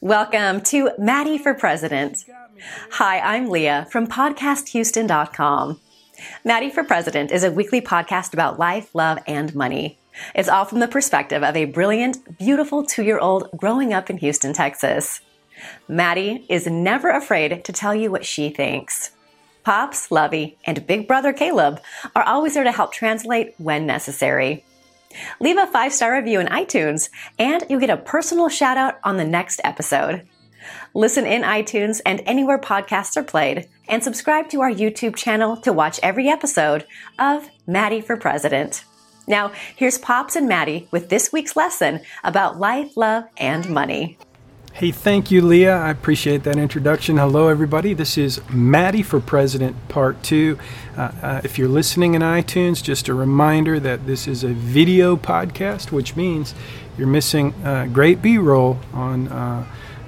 Welcome to Maddie for President. Hi, I'm Leah from podcasthouston.com. Maddie for President is a weekly podcast about life, love, and money. It's all from the perspective of a brilliant, beautiful two year old growing up in Houston, Texas. Maddie is never afraid to tell you what she thinks. Pops, Lovey, and Big Brother Caleb are always there to help translate when necessary. Leave a five star review in iTunes, and you'll get a personal shout out on the next episode. Listen in iTunes and anywhere podcasts are played, and subscribe to our YouTube channel to watch every episode of Maddie for President. Now, here's Pops and Maddie with this week's lesson about life, love, and money. Hey, thank you, Leah. I appreciate that introduction. Hello, everybody. This is Maddie for President Part 2. Uh, uh, if you're listening in iTunes, just a reminder that this is a video podcast, which means you're missing uh, great B roll on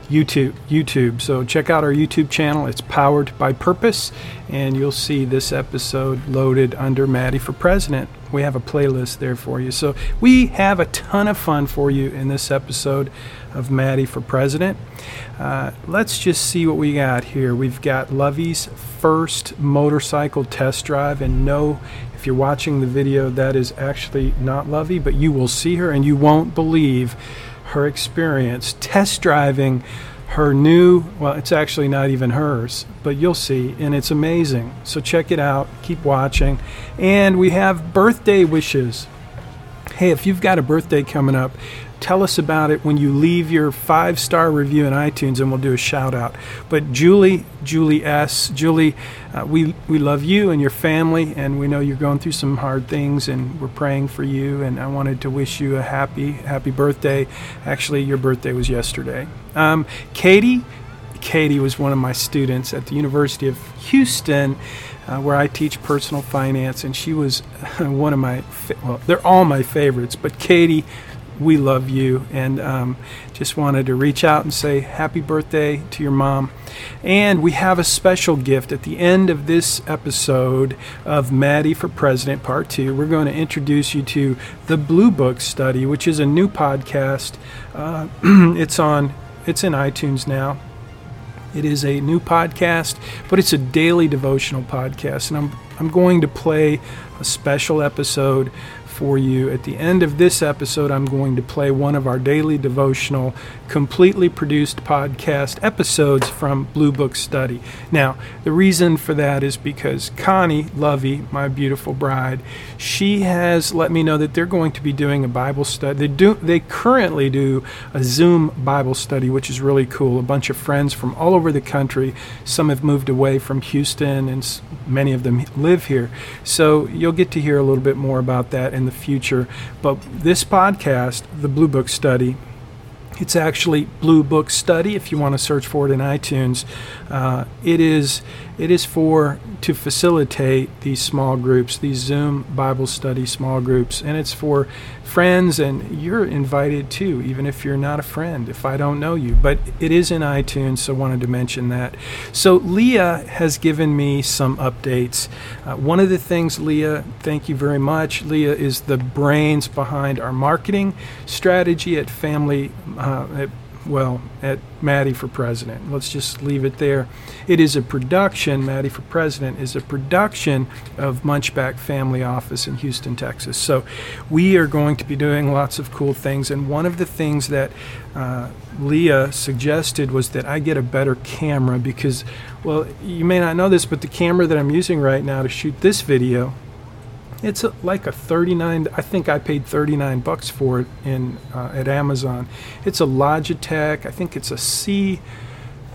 YouTube. YouTube. So check out our YouTube channel. It's powered by purpose, and you'll see this episode loaded under Maddie for President. We have a playlist there for you. So we have a ton of fun for you in this episode of Maddie for President. Uh, let's just see what we got here. We've got Lovey's first motorcycle test drive, and no, if you're watching the video, that is actually not Lovey, but you will see her and you won't believe her experience test driving her new, well, it's actually not even hers, but you'll see, and it's amazing. So check it out, keep watching. And we have birthday wishes. Hey, if you've got a birthday coming up, tell us about it when you leave your five star review in iTunes, and we'll do a shout out. But Julie, Julie S, Julie, uh, we we love you and your family, and we know you're going through some hard things, and we're praying for you. And I wanted to wish you a happy happy birthday. Actually, your birthday was yesterday. Um, Katie, Katie was one of my students at the University of Houston. Uh, where I teach personal finance, and she was one of my, fa- well, they're all my favorites, but Katie we love you and um, just wanted to reach out and say happy birthday to your mom. And we have a special gift at the end of this episode of Maddie for President Part 2. We're going to introduce you to the Blue Book Study, which is a new podcast. Uh, it's on it's in iTunes now. It is a new podcast, but it's a daily devotional podcast and I'm I'm going to play a special episode for you. At the end of this episode, I'm going to play one of our daily devotional, completely produced podcast episodes from Blue Book Study. Now, the reason for that is because Connie Lovey, my beautiful bride, she has let me know that they're going to be doing a Bible study. They do they currently do a Zoom Bible study, which is really cool. A bunch of friends from all over the country. Some have moved away from Houston and many of them live here. So you'll get to hear a little bit more about that in the future. But this podcast, the Blue Book Study, it's actually Blue Book Study if you want to search for it in iTunes. Uh, it is it is for to facilitate these small groups, these Zoom Bible study small groups, and it's for friends and you're invited too, even if you're not a friend, if I don't know you. But it is in iTunes, so wanted to mention that. So Leah has given me some updates. Uh, one of the things, Leah, thank you very much. Leah is the brains behind our marketing strategy at Family. Uh, at well, at Maddie for President. Let's just leave it there. It is a production, Maddie for President is a production of Munchbach Family Office in Houston, Texas. So we are going to be doing lots of cool things. And one of the things that uh, Leah suggested was that I get a better camera because, well, you may not know this, but the camera that I'm using right now to shoot this video it's a, like a 39. I think I paid 39 bucks for it in uh, at Amazon. It's a Logitech. I think it's a C.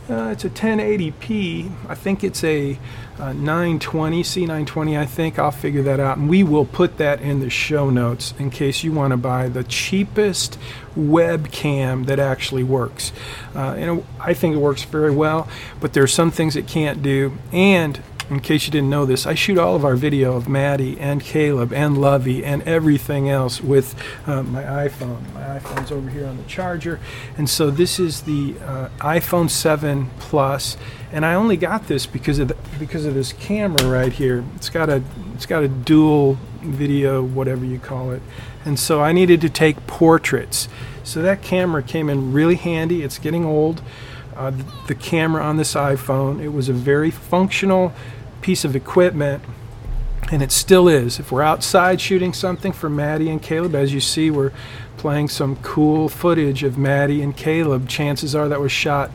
Uh, it's a 1080p. I think it's a, a 920 C920. I think I'll figure that out, and we will put that in the show notes in case you want to buy the cheapest webcam that actually works. Uh, and I think it works very well, but there are some things it can't do, and in case you didn't know this, I shoot all of our video of Maddie and Caleb and Lovey and everything else with uh, my iPhone. My iPhone's over here on the charger. And so this is the uh, iPhone 7 Plus, and I only got this because of the, because of this camera right here. It's got a it's got a dual video, whatever you call it. And so I needed to take portraits. So that camera came in really handy. It's getting old. Uh, the, camera on this iPhone, it was a very functional piece of equipment and it still is. If we're outside shooting something for Maddie and Caleb, as you see, we're playing some cool footage of Maddie and Caleb. Chances are that was shot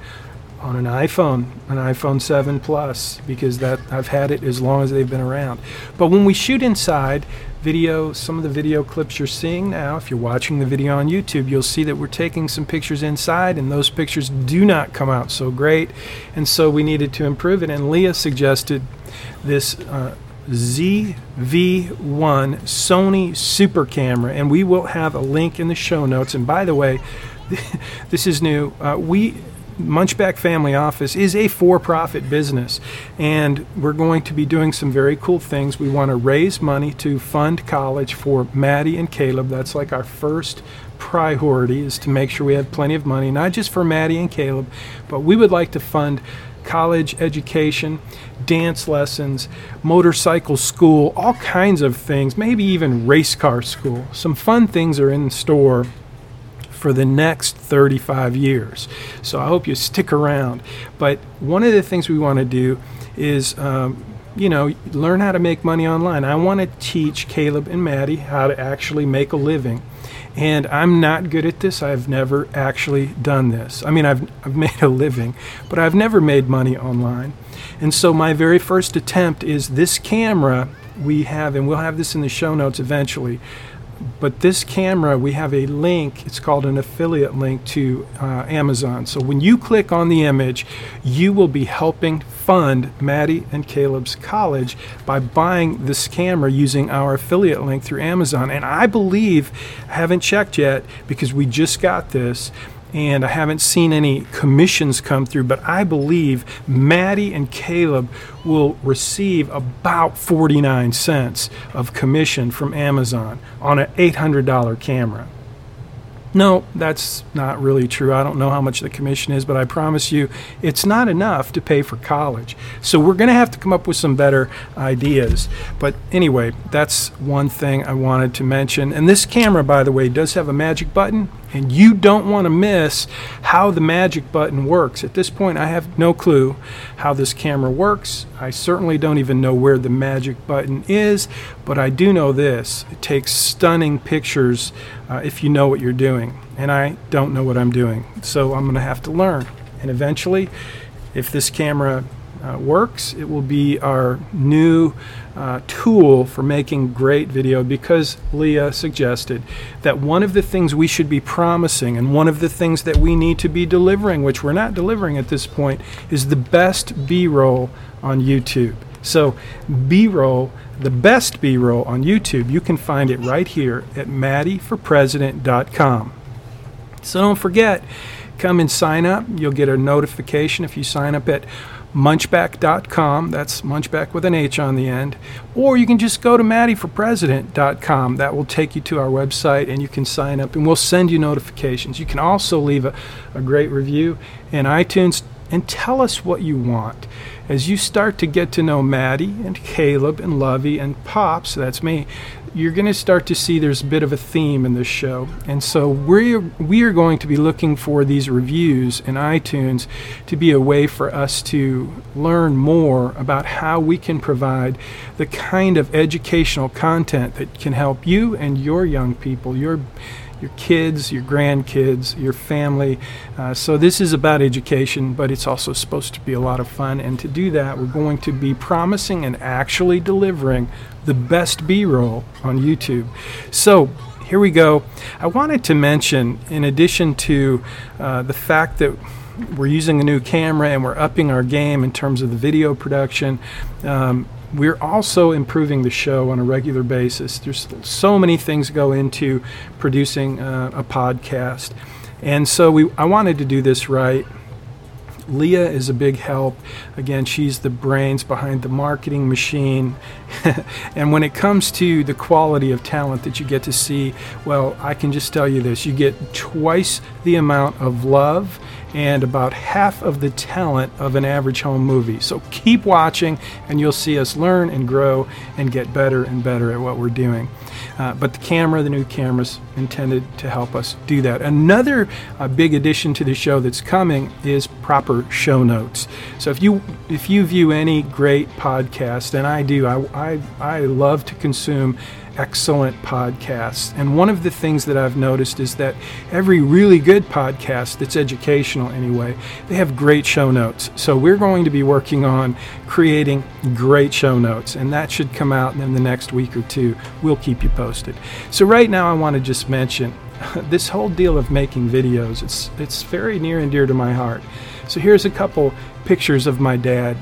on an iPhone, an iPhone 7 Plus, because that I've had it as long as they've been around. But when we shoot inside, video, some of the video clips you're seeing now, if you're watching the video on YouTube, you'll see that we're taking some pictures inside, and those pictures do not come out so great, and so we needed to improve it. And Leah suggested this. Uh, ZV1 Sony Super Camera, and we will have a link in the show notes. And by the way, this is new. Uh, we Munchbach Family Office is a for profit business, and we're going to be doing some very cool things. We want to raise money to fund college for Maddie and Caleb. That's like our first priority, is to make sure we have plenty of money, not just for Maddie and Caleb, but we would like to fund college education, dance lessons, motorcycle school, all kinds of things, maybe even race car school. Some fun things are in store for the next 35 years. So I hope you stick around. But one of the things we want to do is, um, you know, learn how to make money online. I want to teach Caleb and Maddie how to actually make a living. And I'm not good at this. I've never actually done this. I mean, I've, I've made a living, but I've never made money online. And so my very first attempt is this camera we have, and we'll have this in the show notes eventually. But this camera, we have a link. It's called an affiliate link to uh, Amazon. So when you click on the image, you will be helping fund Maddie and Caleb's college by buying this camera using our affiliate link through Amazon. And I believe, I haven't checked yet because we just got this and I haven't seen any commissions come through, but I believe Maddie and Caleb will receive about 49 cents of commission from Amazon on an $800 camera. No, that's not really true. I don't know how much the commission is, but I promise you it's not enough to pay for college. So we're going to have to come up with some better ideas. But anyway, that's one thing I wanted to mention. And this camera, by the way, does have a magic button, and you don't want to miss how the magic button works. At this point, I have no clue how this camera works. I certainly don't even know where the magic button is, but I do know this it takes stunning pictures uh, if you know what you're doing. And I don't know what I'm doing, so I'm going to have to learn. And eventually, if this camera uh, works, it will be our new uh, tool for making great video because Leah suggested that one of the things we should be promising and one of the things that we need to be delivering, which we're not delivering at this point, is the best B roll on YouTube. So, B roll, the best B roll on YouTube, you can find it right here at maddieforpresident.com. So, don't forget, come and sign up. You'll get a notification if you sign up at munchbach.com. That's munchbach with an H on the end. Or you can just go to maddieforpresident.com. That will take you to our website and you can sign up and we'll send you notifications. You can also leave a, a great review in iTunes and tell us what you want. As you start to get to know Maddie and Caleb and Lovey and Pops, that's me, you're going to start to see there's a bit of a theme in this show. And so we're, we are going to be looking for these reviews in iTunes to be a way for us to learn more about how we can provide the kind of educational content that can help you and your young people, your your kids, your grandkids, your family. Uh, so, this is about education, but it's also supposed to be a lot of fun. And to do that, we're going to be promising and actually delivering the best B roll on YouTube. So, here we go. I wanted to mention, in addition to uh, the fact that we're using a new camera and we're upping our game in terms of the video production. Um, we're also improving the show on a regular basis. There's so many things go into producing uh, a podcast, and so we I wanted to do this right. Leah is a big help. Again, she's the brains behind the marketing machine. and when it comes to the quality of talent that you get to see, well, I can just tell you this you get twice the amount of love and about half of the talent of an average home movie. So keep watching, and you'll see us learn and grow and get better and better at what we're doing. Uh, but the camera, the new camera's intended to help us do that. Another uh, big addition to the show that's coming is proper show notes. So if you if you view any great podcast, and I do, I I, I love to consume excellent podcasts. And one of the things that I've noticed is that every really good podcast that's educational anyway, they have great show notes. So we're going to be working on creating great show notes, and that should come out in the next week or two. We'll keep you posted. So right now I want to just mention this whole deal of making videos. It's it's very near and dear to my heart. So here's a couple pictures of my dad.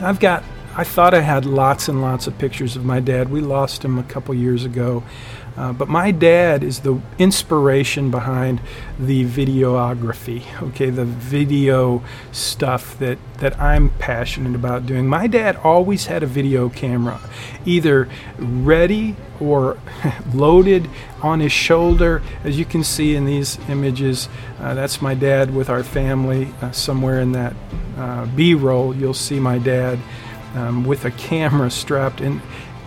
I've got I thought I had lots and lots of pictures of my dad. We lost him a couple years ago. Uh, but my dad is the inspiration behind the videography, okay, the video stuff that, that I'm passionate about doing. My dad always had a video camera, either ready or loaded on his shoulder. As you can see in these images, uh, that's my dad with our family. Uh, somewhere in that uh, B roll, you'll see my dad um, with a camera strapped. And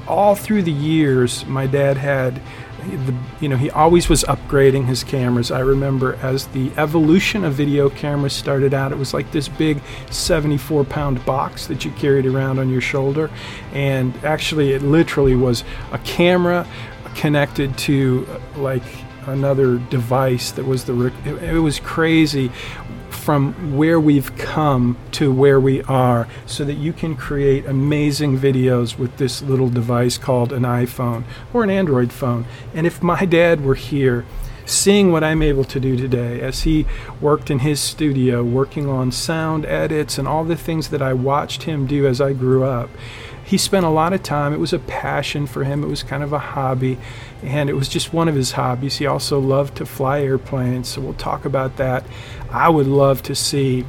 all through the years, my dad had. The, you know, he always was upgrading his cameras. I remember as the evolution of video cameras started out, it was like this big 74 pound box that you carried around on your shoulder. And actually, it literally was a camera connected to like another device that was the it, it was crazy from where we've come to where we are so that you can create amazing videos with this little device called an iPhone or an Android phone. And if my dad were here, seeing what I'm able to do today as he worked in his studio, working on sound edits and all the things that I watched him do as I grew up, he spent a lot of time. It was a passion for him, it was kind of a hobby, and it was just one of his hobbies. He also loved to fly airplanes, so we'll talk about that. I would love to see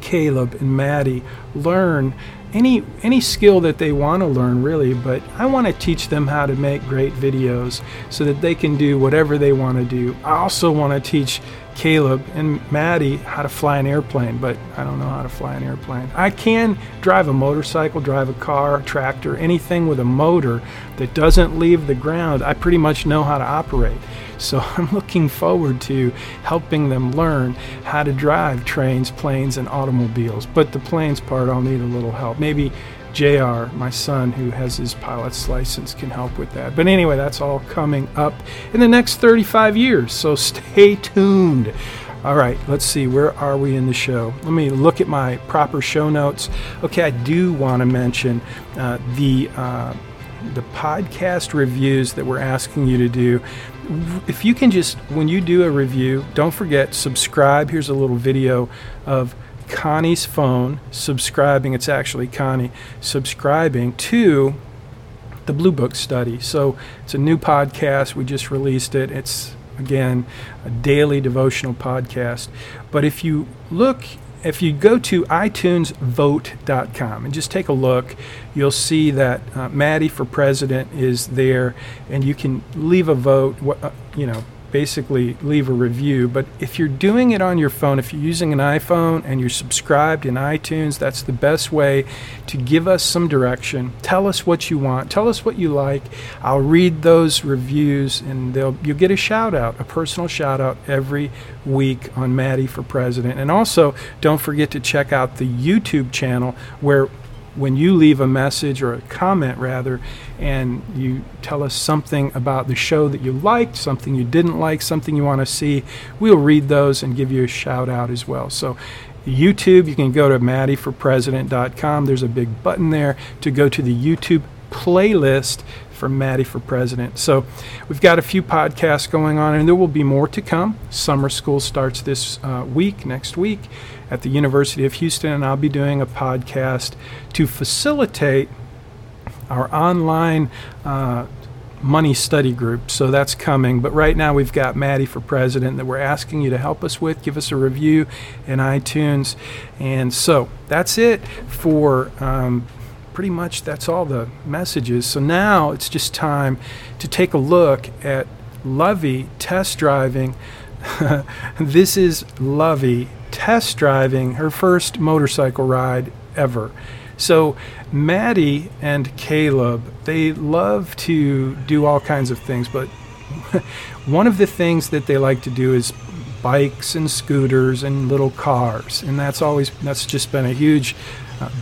Caleb and Maddie learn any any skill that they want to learn really but i want to teach them how to make great videos so that they can do whatever they want to do i also want to teach Caleb and Maddie how to fly an airplane, but I don't know how to fly an airplane. I can drive a motorcycle, drive a car, tractor, anything with a motor that doesn't leave the ground. I pretty much know how to operate. So I'm looking forward to helping them learn how to drive trains, planes, and automobiles. But the planes part, I'll need a little help. Maybe JR, my son, who has his pilot's license, can help with that. But anyway, that's all coming up in the next 35 years, so stay tuned. All right, let's see, where are we in the show? Let me look at my proper show notes. Okay, I do want to mention uh, the. Uh, the podcast reviews that we're asking you to do. If you can just, when you do a review, don't forget subscribe. Here's a little video of Connie's phone subscribing, it's actually Connie subscribing to the Blue Book study. So it's a new podcast. We just released it. It's, again, a daily devotional podcast. But if you look, if you go to itunesvote.com and just take a look, you'll see that uh, Maddie for President is there, and you can leave a vote. Uh, you know, basically leave a review. But if you're doing it on your phone, if you're using an iPhone and you're subscribed in iTunes, that's the best way to give us some direction. Tell us what you want. Tell us what you like. I'll read those reviews and they'll you'll get a shout out, a personal shout out every week on Maddie for President. And also don't forget to check out the YouTube channel where when you leave a message or a comment rather and you tell us something about the show that you liked something you didn't like something you want to see we'll read those and give you a shout out as well. So youtube you can go to maddieforpresident.com there's a big button there to go to the youtube playlist for Maddie for President. So we've got a few podcasts going on, and there will be more to come. Summer school starts this uh, week, next week, at the University of Houston, and I'll be doing a podcast to facilitate our online. Uh, money study group. So that's coming. But right now we've got Maddie for president that we're asking you to help us with. Give us a review in iTunes. And so that's it for um, pretty much that's all the messages. So now it's just time to take a look at Lovey test driving. this is Lovey test driving her first motorcycle ride ever. So, Maddie and Caleb, they love to do all kinds of things, but one of the things that they like to do is bikes and scooters and little cars. And that's always, that's just been a huge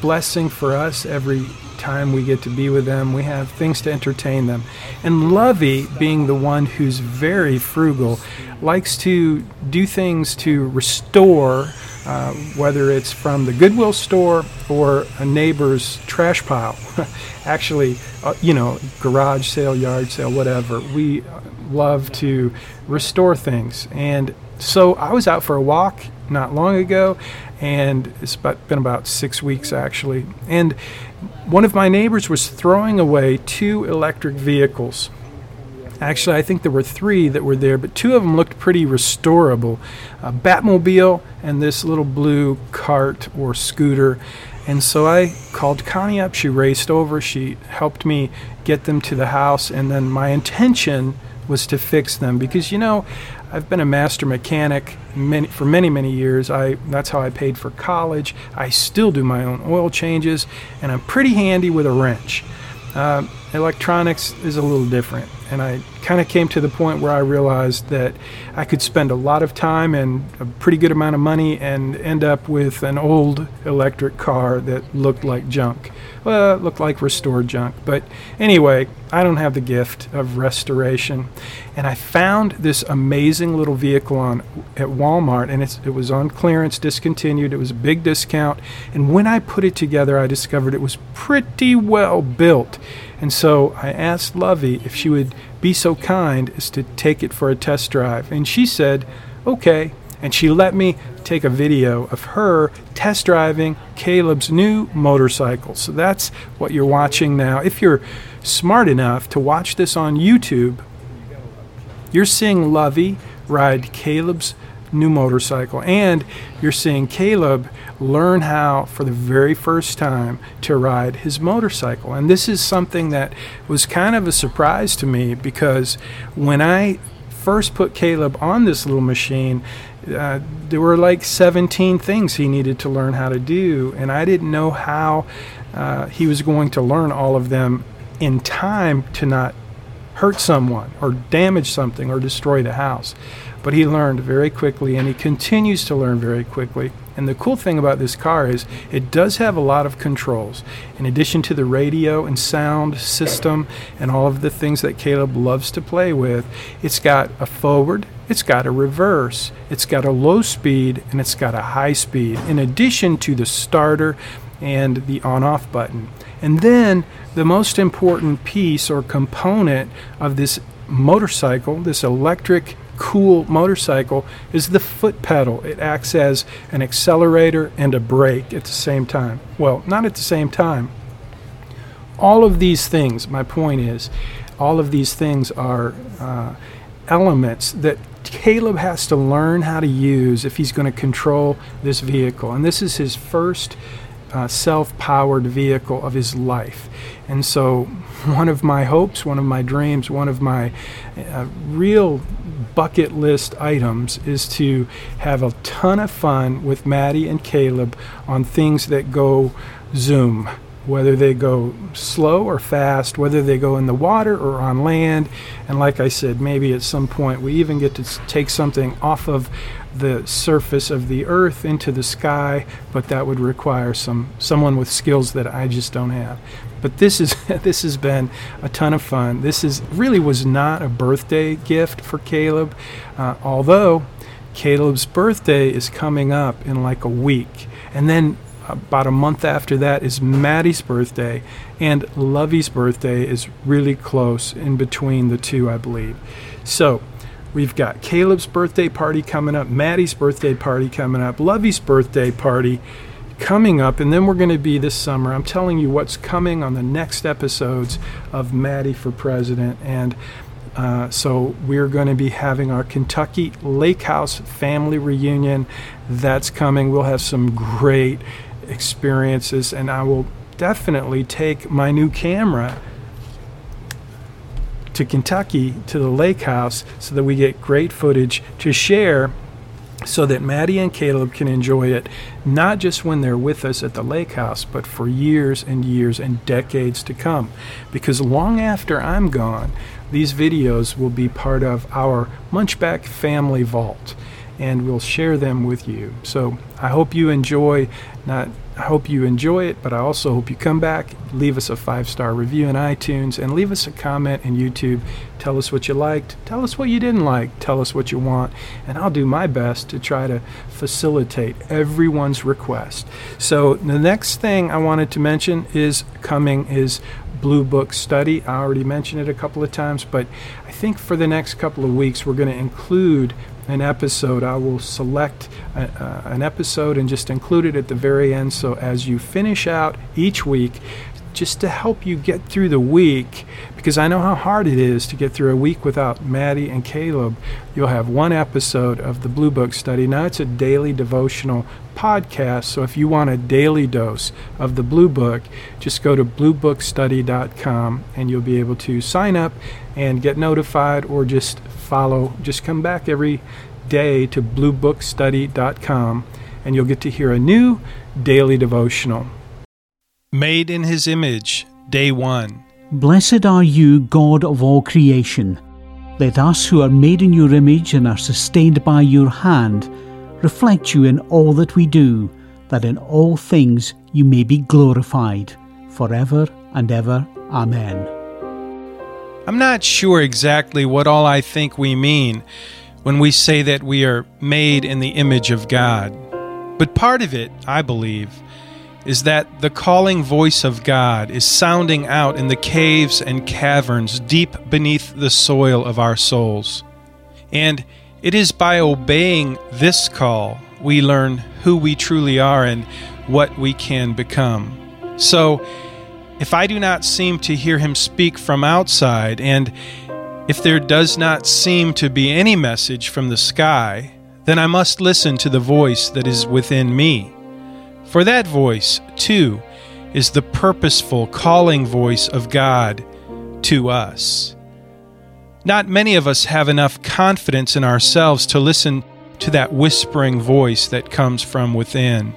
blessing for us every time we get to be with them. We have things to entertain them. And Lovey, being the one who's very frugal, likes to do things to restore, uh, whether it's from the Goodwill store or a neighbor's trash pile. Actually, uh, you know, garage sale, yard sale, whatever. We love to restore things. And so I was out for a walk not long ago, and it's about, been about six weeks actually. And one of my neighbors was throwing away two electric vehicles. Actually, I think there were three that were there, but two of them looked pretty restorable a Batmobile and this little blue cart or scooter. And so I called Connie up. She raced over. She helped me get them to the house. And then my intention was to fix them because, you know, I've been a master mechanic many, for many, many years. I that's how I paid for college. I still do my own oil changes, and I'm pretty handy with a wrench. Uh, electronics is a little different, and I kind of came to the point where I realized that I could spend a lot of time and a pretty good amount of money and end up with an old electric car that looked like junk. Well, it looked like restored junk. But anyway, I don't have the gift of restoration. And I found this amazing little vehicle on at Walmart, and it was on clearance, discontinued. It was a big discount. And when I put it together, I discovered it was pretty well built. And so I asked Lovey if she would be so kind as to take it for a test drive. And she said, okay. And she let me take a video of her test driving Caleb's new motorcycle. So that's what you're watching now. If you're smart enough to watch this on YouTube, you're seeing Lovey ride Caleb's new motorcycle. And you're seeing Caleb learn how, for the very first time, to ride his motorcycle. And this is something that was kind of a surprise to me because when I first put Caleb on this little machine, uh, there were like 17 things he needed to learn how to do, and I didn't know how uh, he was going to learn all of them in time to not hurt someone or damage something or destroy the house. But he learned very quickly and he continues to learn very quickly. And the cool thing about this car is it does have a lot of controls. In addition to the radio and sound system and all of the things that Caleb loves to play with, it's got a forward, it's got a reverse, it's got a low speed, and it's got a high speed, in addition to the starter and the on off button. And then the most important piece or component of this motorcycle, this electric cool motorcycle is the foot pedal. It acts as an accelerator and a brake at the same time. Well, not at the same time. All of these things, my point is, all of these things are uh, elements that Caleb has to learn how to use if he's going to control this vehicle. And this is his first uh, self powered vehicle of his life. And so, one of my hopes, one of my dreams, one of my uh, real bucket list items is to have a ton of fun with Maddie and Caleb on things that go zoom whether they go slow or fast, whether they go in the water or on land. And like I said, maybe at some point we even get to take something off of the surface of the earth into the sky, but that would require some someone with skills that I just don't have. But this is this has been a ton of fun. This is really was not a birthday gift for Caleb, uh, although Caleb's birthday is coming up in like a week, and then about a month after that is Maddie's birthday, and Lovey's birthday is really close in between the two, I believe. So we've got Caleb's birthday party coming up, Maddie's birthday party coming up, Lovey's birthday party coming up, and then we're going to be this summer. I'm telling you what's coming on the next episodes of Maddie for President, and uh, so we're going to be having our Kentucky Lake House family reunion. That's coming. We'll have some great experiences, and I will definitely take my new camera to Kentucky to the lake house so that we get great footage to share so that Maddie and Caleb can enjoy it not just when they're with us at the lake house, but for years and years and decades to come. Because long after I'm gone, these videos will be part of our Munchbach family vault and we'll share them with you. So I hope you enjoy not I hope you enjoy it, but I also hope you come back, leave us a five star review in iTunes, and leave us a comment in YouTube. Tell us what you liked, tell us what you didn't like, tell us what you want, and I'll do my best to try to facilitate everyone's request. So, the next thing I wanted to mention is coming is Blue Book Study. I already mentioned it a couple of times, but I think for the next couple of weeks, we're going to include an episode, I will select a, uh, an episode and just include it at the very end. So as you finish out each week, just to help you get through the week, because I know how hard it is to get through a week without Maddie and Caleb. You'll have one episode of the Blue Book study. Now it's a daily devotional podcast, so if you want a daily dose of the Blue Book, just go to bluebookstudy.com and you'll be able to sign up and get notified or just follow. Just come back every day to bluebookstudy.com and you'll get to hear a new daily devotional. Made in His Image, Day 1. Blessed are you, God of all creation. Let us who are made in your image and are sustained by your hand reflect you in all that we do, that in all things you may be glorified, forever and ever. Amen. I'm not sure exactly what all I think we mean when we say that we are made in the image of God. But part of it, I believe, is that the calling voice of God is sounding out in the caves and caverns deep beneath the soil of our souls. And it is by obeying this call we learn who we truly are and what we can become. So, if I do not seem to hear him speak from outside, and if there does not seem to be any message from the sky, then I must listen to the voice that is within me. For that voice, too, is the purposeful calling voice of God to us. Not many of us have enough confidence in ourselves to listen to that whispering voice that comes from within.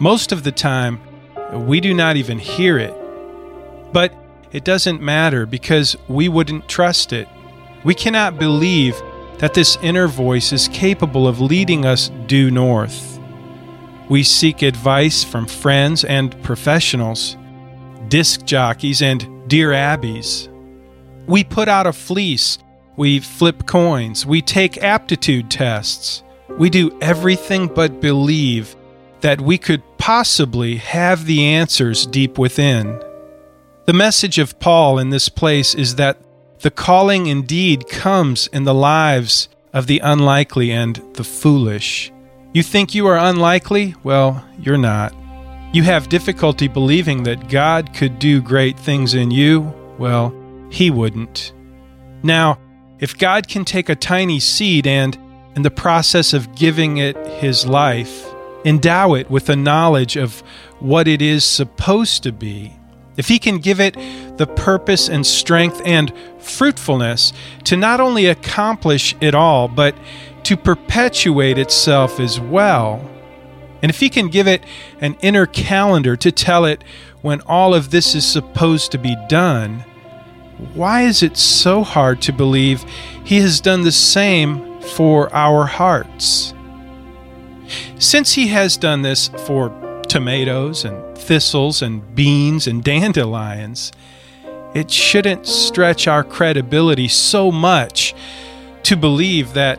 Most of the time, we do not even hear it but it doesn't matter because we wouldn't trust it. We cannot believe that this inner voice is capable of leading us due north. We seek advice from friends and professionals, disc jockeys and dear abbeys. We put out a fleece, we flip coins, we take aptitude tests. We do everything but believe that we could possibly have the answers deep within. The message of Paul in this place is that the calling indeed comes in the lives of the unlikely and the foolish. You think you are unlikely? Well, you're not. You have difficulty believing that God could do great things in you? Well, He wouldn't. Now, if God can take a tiny seed and, in the process of giving it His life, endow it with a knowledge of what it is supposed to be, if He can give it the purpose and strength and fruitfulness to not only accomplish it all, but to perpetuate itself as well, and if He can give it an inner calendar to tell it when all of this is supposed to be done, why is it so hard to believe He has done the same for our hearts? Since He has done this for tomatoes and thistles and beans and dandelions, it shouldn't stretch our credibility so much to believe that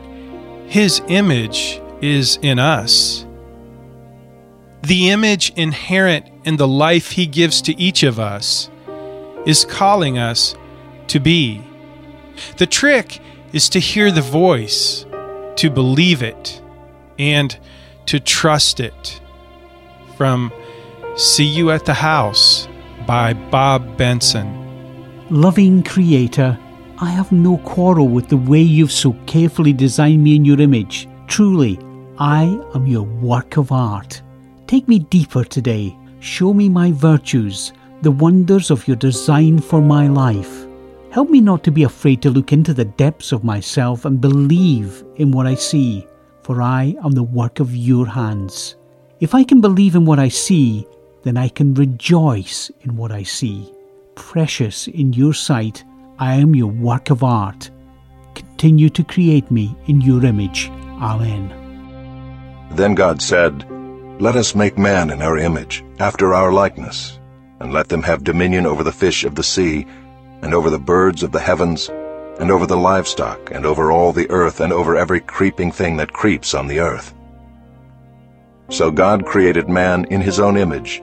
His image is in us. The image inherent in the life He gives to each of us is calling us to be. The trick is to hear the voice, to believe it, and to trust it. From See You at the House by Bob Benson. Loving Creator, I have no quarrel with the way you've so carefully designed me in your image. Truly, I am your work of art. Take me deeper today. Show me my virtues, the wonders of your design for my life. Help me not to be afraid to look into the depths of myself and believe in what I see. for I am the work of your hands. If I can believe in what I see, then I can rejoice in what I see. Precious in your sight, I am your work of art. Continue to create me in your image. Amen. Then God said, Let us make man in our image, after our likeness, and let them have dominion over the fish of the sea, and over the birds of the heavens, and over the livestock, and over all the earth, and over every creeping thing that creeps on the earth. So God created man in his own image.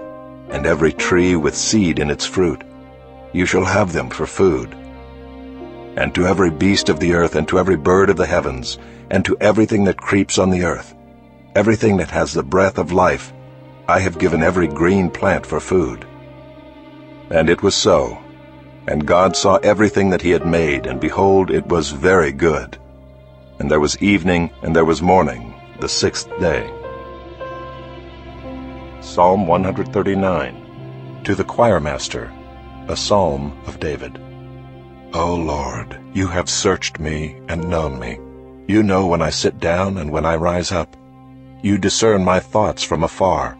and every tree with seed in its fruit. You shall have them for food. And to every beast of the earth, and to every bird of the heavens, and to everything that creeps on the earth, everything that has the breath of life, I have given every green plant for food. And it was so. And God saw everything that he had made, and behold, it was very good. And there was evening, and there was morning, the sixth day. Psalm 139 To the choirmaster, a psalm of David. O Lord, you have searched me and known me. You know when I sit down and when I rise up. You discern my thoughts from afar.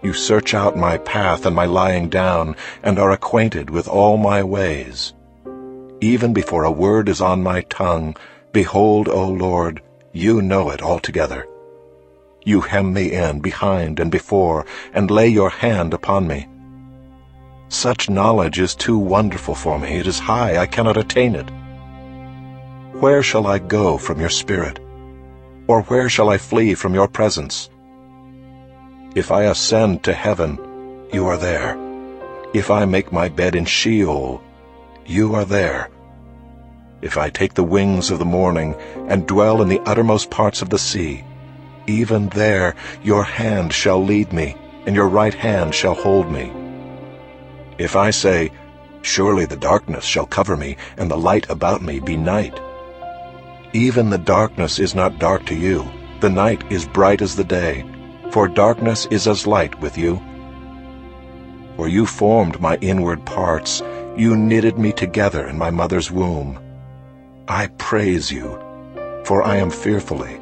You search out my path and my lying down, and are acquainted with all my ways. Even before a word is on my tongue, Behold, O Lord, you know it altogether. You hem me in behind and before, and lay your hand upon me. Such knowledge is too wonderful for me. It is high, I cannot attain it. Where shall I go from your spirit? Or where shall I flee from your presence? If I ascend to heaven, you are there. If I make my bed in Sheol, you are there. If I take the wings of the morning and dwell in the uttermost parts of the sea, even there your hand shall lead me, and your right hand shall hold me. If I say, Surely the darkness shall cover me, and the light about me be night. Even the darkness is not dark to you. The night is bright as the day, for darkness is as light with you. For you formed my inward parts, you knitted me together in my mother's womb. I praise you, for I am fearfully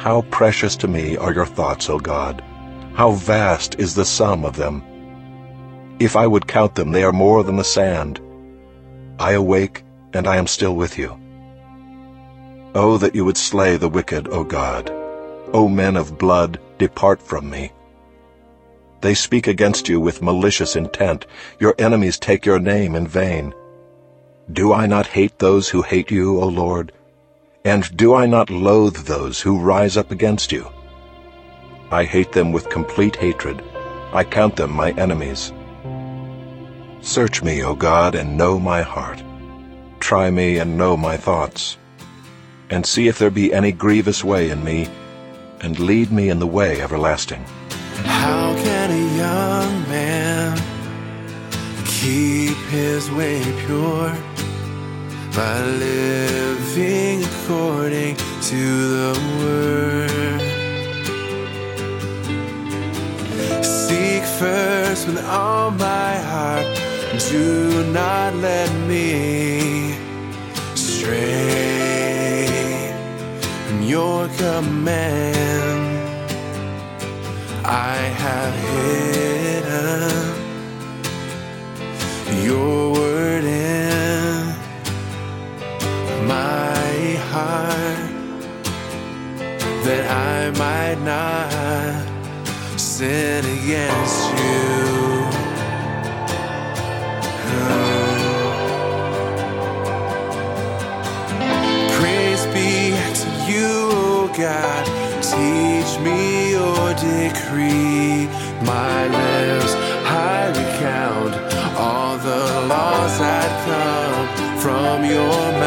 How precious to me are your thoughts, O God! How vast is the sum of them! If I would count them, they are more than the sand. I awake, and I am still with you. Oh, that you would slay the wicked, O God! O men of blood, depart from me. They speak against you with malicious intent. Your enemies take your name in vain. Do I not hate those who hate you, O Lord? And do I not loathe those who rise up against you? I hate them with complete hatred. I count them my enemies. Search me, O God, and know my heart. Try me and know my thoughts. And see if there be any grievous way in me, and lead me in the way everlasting. How can a young man keep his way pure? By living according to the word. Seek first with all my heart, do not let me stray from your command. I have hidden not sin against you. Praise be to you, oh God. Teach me your decree. My lips I recount all the laws that come from your.